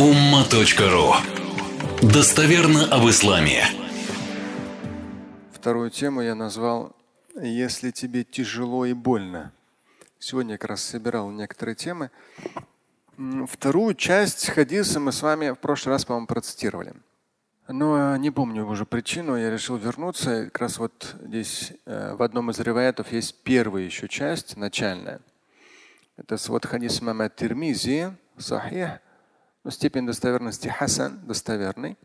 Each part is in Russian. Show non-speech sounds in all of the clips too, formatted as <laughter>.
umma.ru Достоверно об исламе. Вторую тему я назвал «Если тебе тяжело и больно». Сегодня я как раз собирал некоторые темы. Вторую часть хадиса мы с вами в прошлый раз, по-моему, процитировали. Но не помню уже причину, я решил вернуться. Как раз вот здесь э, в одном из реваятов есть первая еще часть, начальная. Это вот хадис имама Тирмизи, сахих, но степень достоверности хасан, достоверный.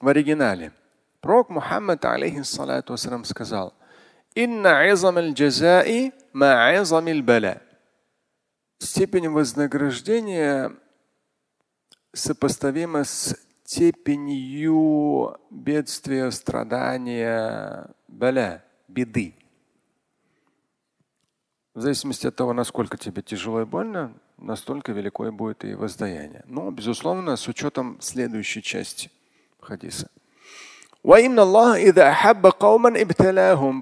В оригинале. Пророк Мухаммад, алейхиссалату сказал, «Инна изам аль-джазаи ма изам бала Степень вознаграждения сопоставима с степенью бедствия, страдания, баля, беды. В зависимости от того, насколько тебе тяжело и больно, настолько велико и будет и воздаяние. Но, безусловно, с учетом следующей части хадиса.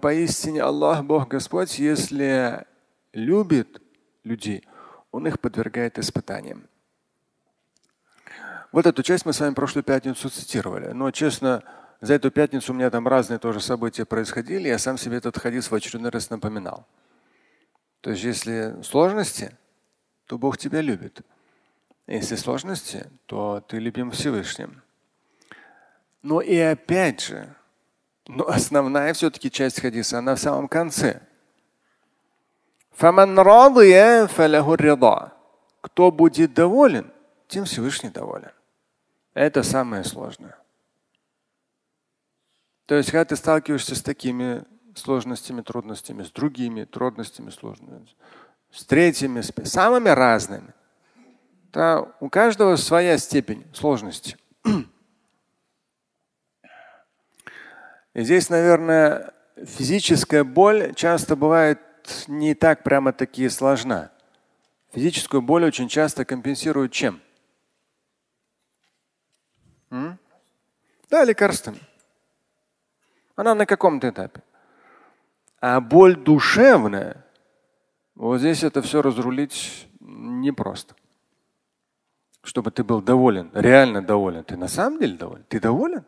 Поистине Аллах, Бог Господь, если любит людей, Он их подвергает испытаниям. Вот эту часть мы с вами прошлую пятницу цитировали. Но, честно, за эту пятницу у меня там разные тоже события происходили. Я сам себе этот хадис в очередной раз напоминал. То есть, если сложности, то Бог тебя любит. Если сложности, то ты любим Всевышним. Но и опять же, но основная все-таки часть хадиса, она в самом конце. Кто будет доволен, тем Всевышний доволен. Это самое сложное. То есть, когда ты сталкиваешься с такими сложностями, трудностями, с другими трудностями, сложностями, с третьими, с самыми разными, то у каждого своя степень сложности. <clears throat> И здесь, наверное, физическая боль часто бывает не так прямо таки сложна. Физическую боль очень часто компенсируют чем? М? Да, лекарствами. Она на каком-то этапе. А боль душевная, вот здесь это все разрулить непросто. Чтобы ты был доволен, реально доволен. Ты на самом деле доволен? Ты доволен?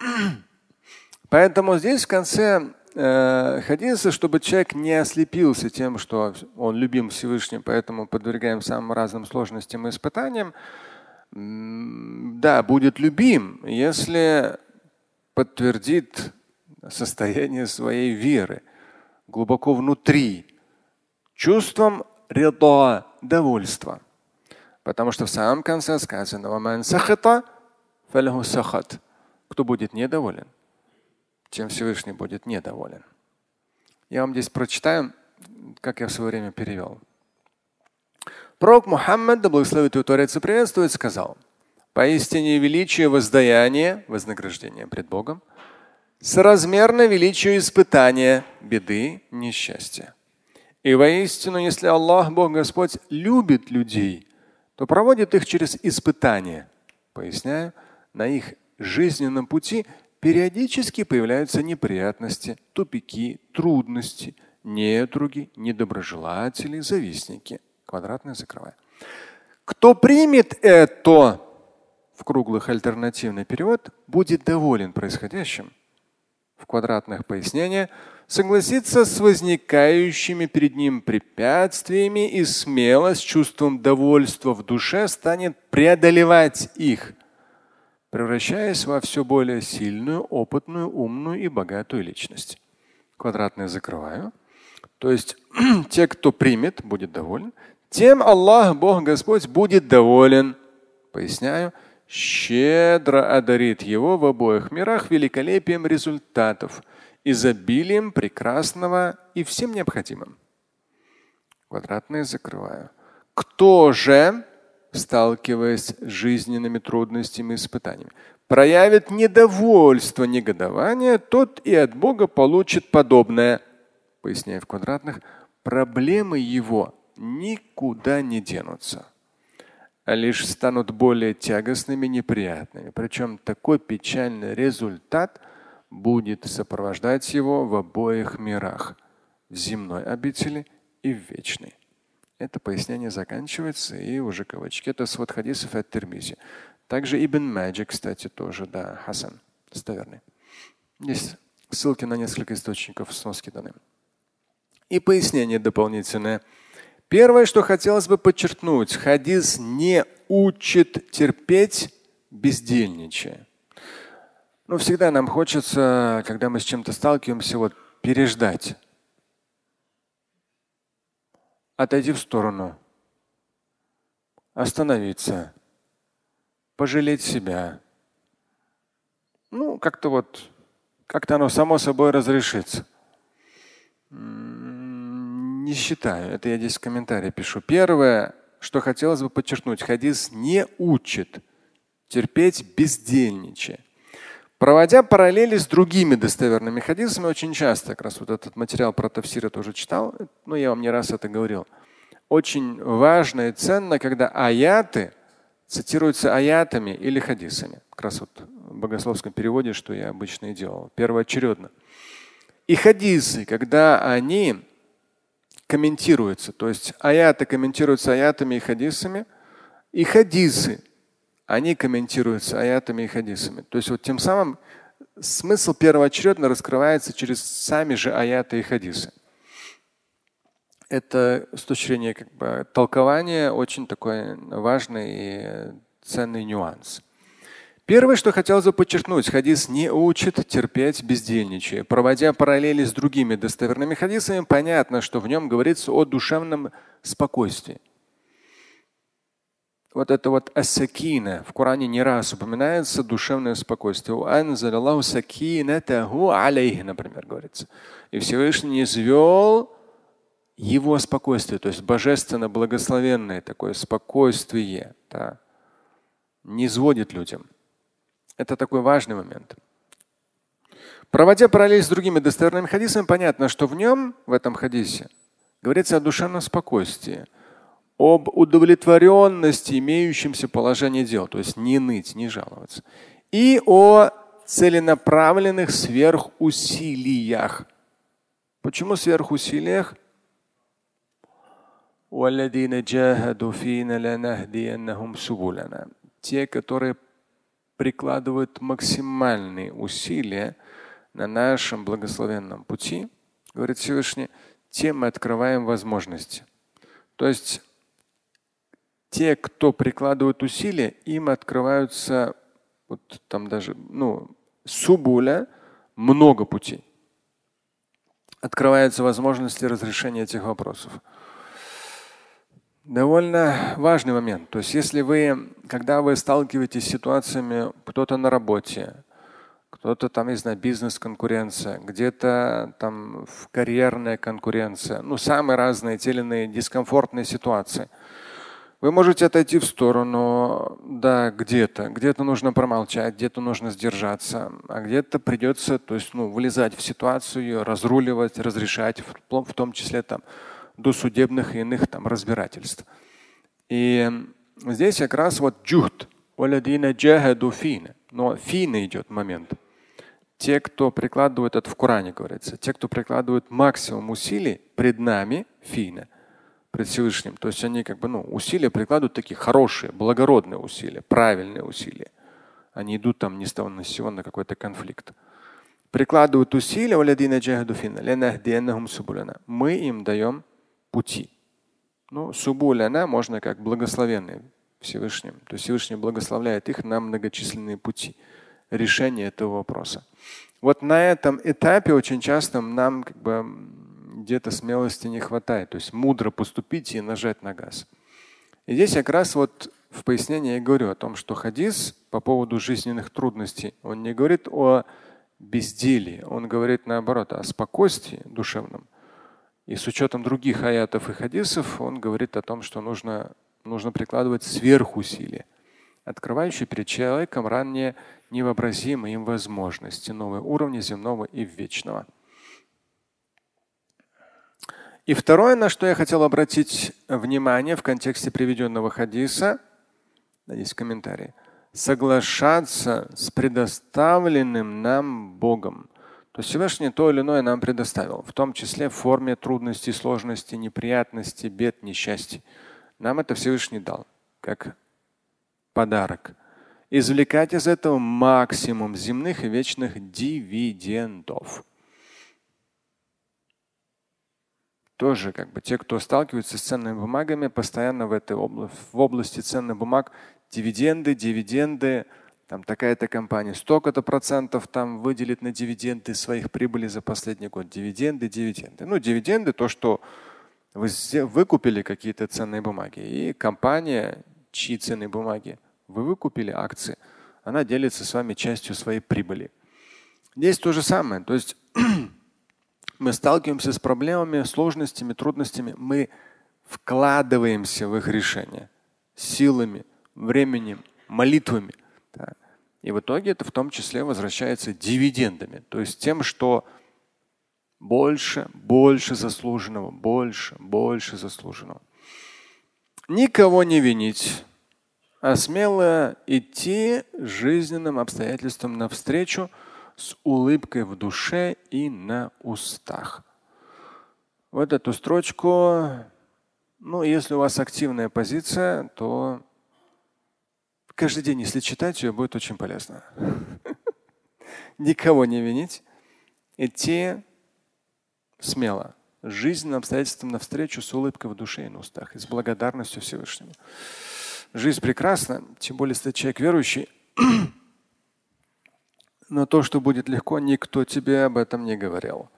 <clears throat> Поэтому здесь в конце э, хадиса, чтобы человек не ослепился тем, что он любим Всевышним, поэтому подвергаем самым разным сложностям и испытаниям, да, будет любим, если подтвердит состояние своей веры глубоко внутри, чувством ряда довольства. Потому что в самом конце сказано, кто будет недоволен, тем Всевышний будет недоволен. Я вам здесь прочитаю, как я в свое время перевел. Пророк Мухаммад, да благословит его Творец и приветствует, сказал, поистине величие воздаяния, вознаграждения пред Богом, соразмерно величию испытания, беды, несчастья. И воистину, если Аллах, Бог Господь, любит людей, то проводит их через испытания. Поясняю, на их жизненном пути периодически появляются неприятности, тупики, трудности, недруги, недоброжелатели, завистники. Квадратное закрываю. Кто примет это в круглых альтернативный перевод, будет доволен происходящим. В квадратных пояснения согласиться с возникающими перед ним препятствиями и смело с чувством довольства в душе станет преодолевать их – превращаясь во все более сильную, опытную, умную и богатую личность. Квадратное закрываю. То есть <clears throat> те, кто примет, будет доволен. Тем Аллах, Бог Господь, будет доволен. Поясняю, щедро одарит его в обоих мирах великолепием результатов, изобилием прекрасного и всем необходимым. Квадратное закрываю. Кто же сталкиваясь с жизненными трудностями и испытаниями. Проявит недовольство, негодование, тот и от Бога получит подобное. Поясняю в квадратных, проблемы его никуда не денутся, а лишь станут более тягостными, неприятными. Причем такой печальный результат будет сопровождать его в обоих мирах, в земной обители и в вечной. Это пояснение заканчивается и уже кавычки. Это свод хадисов от Термизи. Также Ибн Маджи, кстати, тоже, да, Хасан, достоверный. Есть ссылки на несколько источников в сноске даны. И пояснение дополнительное. Первое, что хотелось бы подчеркнуть, хадис не учит терпеть бездельничая. Ну, всегда нам хочется, когда мы с чем-то сталкиваемся, вот переждать. Отойти в сторону. Остановиться. Пожалеть себя. Ну, как-то вот, как-то оно само собой разрешится. Не считаю. Это я здесь в комментарии пишу. Первое, что хотелось бы подчеркнуть, хадис не учит терпеть бездельничая. Проводя параллели с другими достоверными хадисами, очень часто, как раз вот этот материал про Тавсира тоже читал, ну я вам не раз это говорил. Очень важно и ценно, когда аяты цитируются аятами или хадисами. Как раз вот в богословском переводе, что я обычно и делал, первоочередно. И хадисы, когда они комментируются, то есть аяты комментируются аятами и хадисами, и хадисы они комментируются аятами и хадисами. То есть вот тем самым смысл первоочередно раскрывается через сами же аяты и хадисы. Это с точки зрения как бы, толкования очень такой важный и ценный нюанс. Первое, что хотелось бы подчеркнуть, хадис не учит терпеть бездельничая. Проводя параллели с другими достоверными хадисами, понятно, что в нем говорится о душевном спокойствии вот это вот асакина в Коране не раз упоминается душевное спокойствие. Например, говорится. И Всевышний извел его спокойствие, то есть божественно благословенное такое спокойствие, да, не сводит людям. Это такой важный момент. Проводя параллель с другими достоверными хадисами, понятно, что в нем, в этом хадисе, говорится о душевном спокойствии об удовлетворенности имеющимся положении дел, то есть не ныть, не жаловаться, и о целенаправленных сверхусилиях. Почему сверхусилиях? Те, которые прикладывают максимальные усилия на нашем благословенном пути, говорит Всевышний, тем мы открываем возможности. То есть те, кто прикладывают усилия, им открываются вот там даже ну, субуля много путей. Открываются возможности разрешения этих вопросов. Довольно важный момент. То есть если вы, когда вы сталкиваетесь с ситуациями, кто-то на работе, кто-то там, не знаю, бизнес-конкуренция, где-то там в карьерная конкуренция, ну, самые разные те или иные дискомфортные ситуации – вы можете отойти в сторону, да, где-то, где-то нужно промолчать, где-то нужно сдержаться, а где-то придется, то есть, ну, влезать в ситуацию, разруливать, разрешать, в том числе там до судебных и иных там разбирательств. И здесь как раз вот джухт, но фина идет момент. Те, кто прикладывает, это в Коране говорится, те, кто прикладывает максимум усилий пред нами, фина, пред Всевышним. То есть они как бы ну, усилия прикладывают такие хорошие, благородные усилия, правильные усилия. Они идут там ни с того ни сего на какой-то конфликт. Прикладывают усилия, мы им даем пути. Ну, субуляна можно как благословенные Всевышним. То есть Всевышний благословляет их на многочисленные пути решения этого вопроса. Вот на этом этапе очень часто нам как бы где-то смелости не хватает. То есть мудро поступить и нажать на газ. И здесь как раз вот в пояснении я говорю о том, что хадис по поводу жизненных трудностей, он не говорит о безделии, он говорит наоборот о спокойствии душевном. И с учетом других аятов и хадисов он говорит о том, что нужно, нужно прикладывать сверхусилия, открывающие перед человеком ранее невообразимые им возможности, новые уровни земного и вечного. И второе, на что я хотел обратить внимание в контексте приведенного хадиса, здесь комментарий, соглашаться с предоставленным нам Богом. То Всевышний то или иное нам предоставил, в том числе в форме трудностей, сложностей, неприятностей, бед, несчастий. Нам это Всевышний дал, как подарок. Извлекать из этого максимум земных и вечных дивидендов. Тоже как бы те, кто сталкивается с ценными бумагами, постоянно в этой области, в области ценных бумаг дивиденды, дивиденды, там такая-то компания столько-то процентов там выделит на дивиденды своих прибылей за последний год. Дивиденды, дивиденды. Ну, дивиденды то, что вы выкупили какие-то ценные бумаги. И компания, чьи ценные бумаги вы выкупили акции, она делится с вами частью своей прибыли. Здесь то же самое. То есть <clears throat> мы сталкиваемся с проблемами, сложностями, трудностями. Мы вкладываемся в их решение силами, временем, молитвами. Да. И в итоге это в том числе возвращается дивидендами, то есть тем, что больше, больше заслуженного, больше, больше заслуженного. Никого не винить, а смело идти жизненным обстоятельствам навстречу с улыбкой в душе и на устах. Вот эту строчку, ну, если у вас активная позиция, то каждый день, если читать ее, будет очень полезно. Никого не винить, идти смело, жизненным обстоятельствам навстречу с улыбкой в душе и на устах и с благодарностью Всевышнему. Жизнь прекрасна, тем более, если человек верующий. Но то, что будет легко, никто тебе об этом не говорил.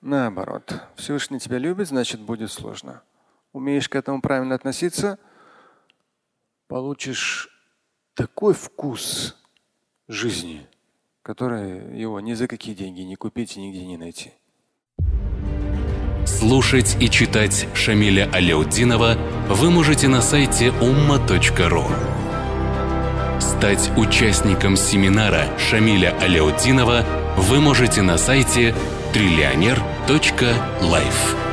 Наоборот, Всевышний тебя любит, значит будет сложно. Умеешь к этому правильно относиться – получишь такой вкус жизни, который его ни за какие деньги не купить и нигде не найти. Слушать и читать Шамиля Аляутдинова вы можете на сайте umma.ru. Стать участником семинара Шамиля Аляутдинова вы можете на сайте триллионер.life.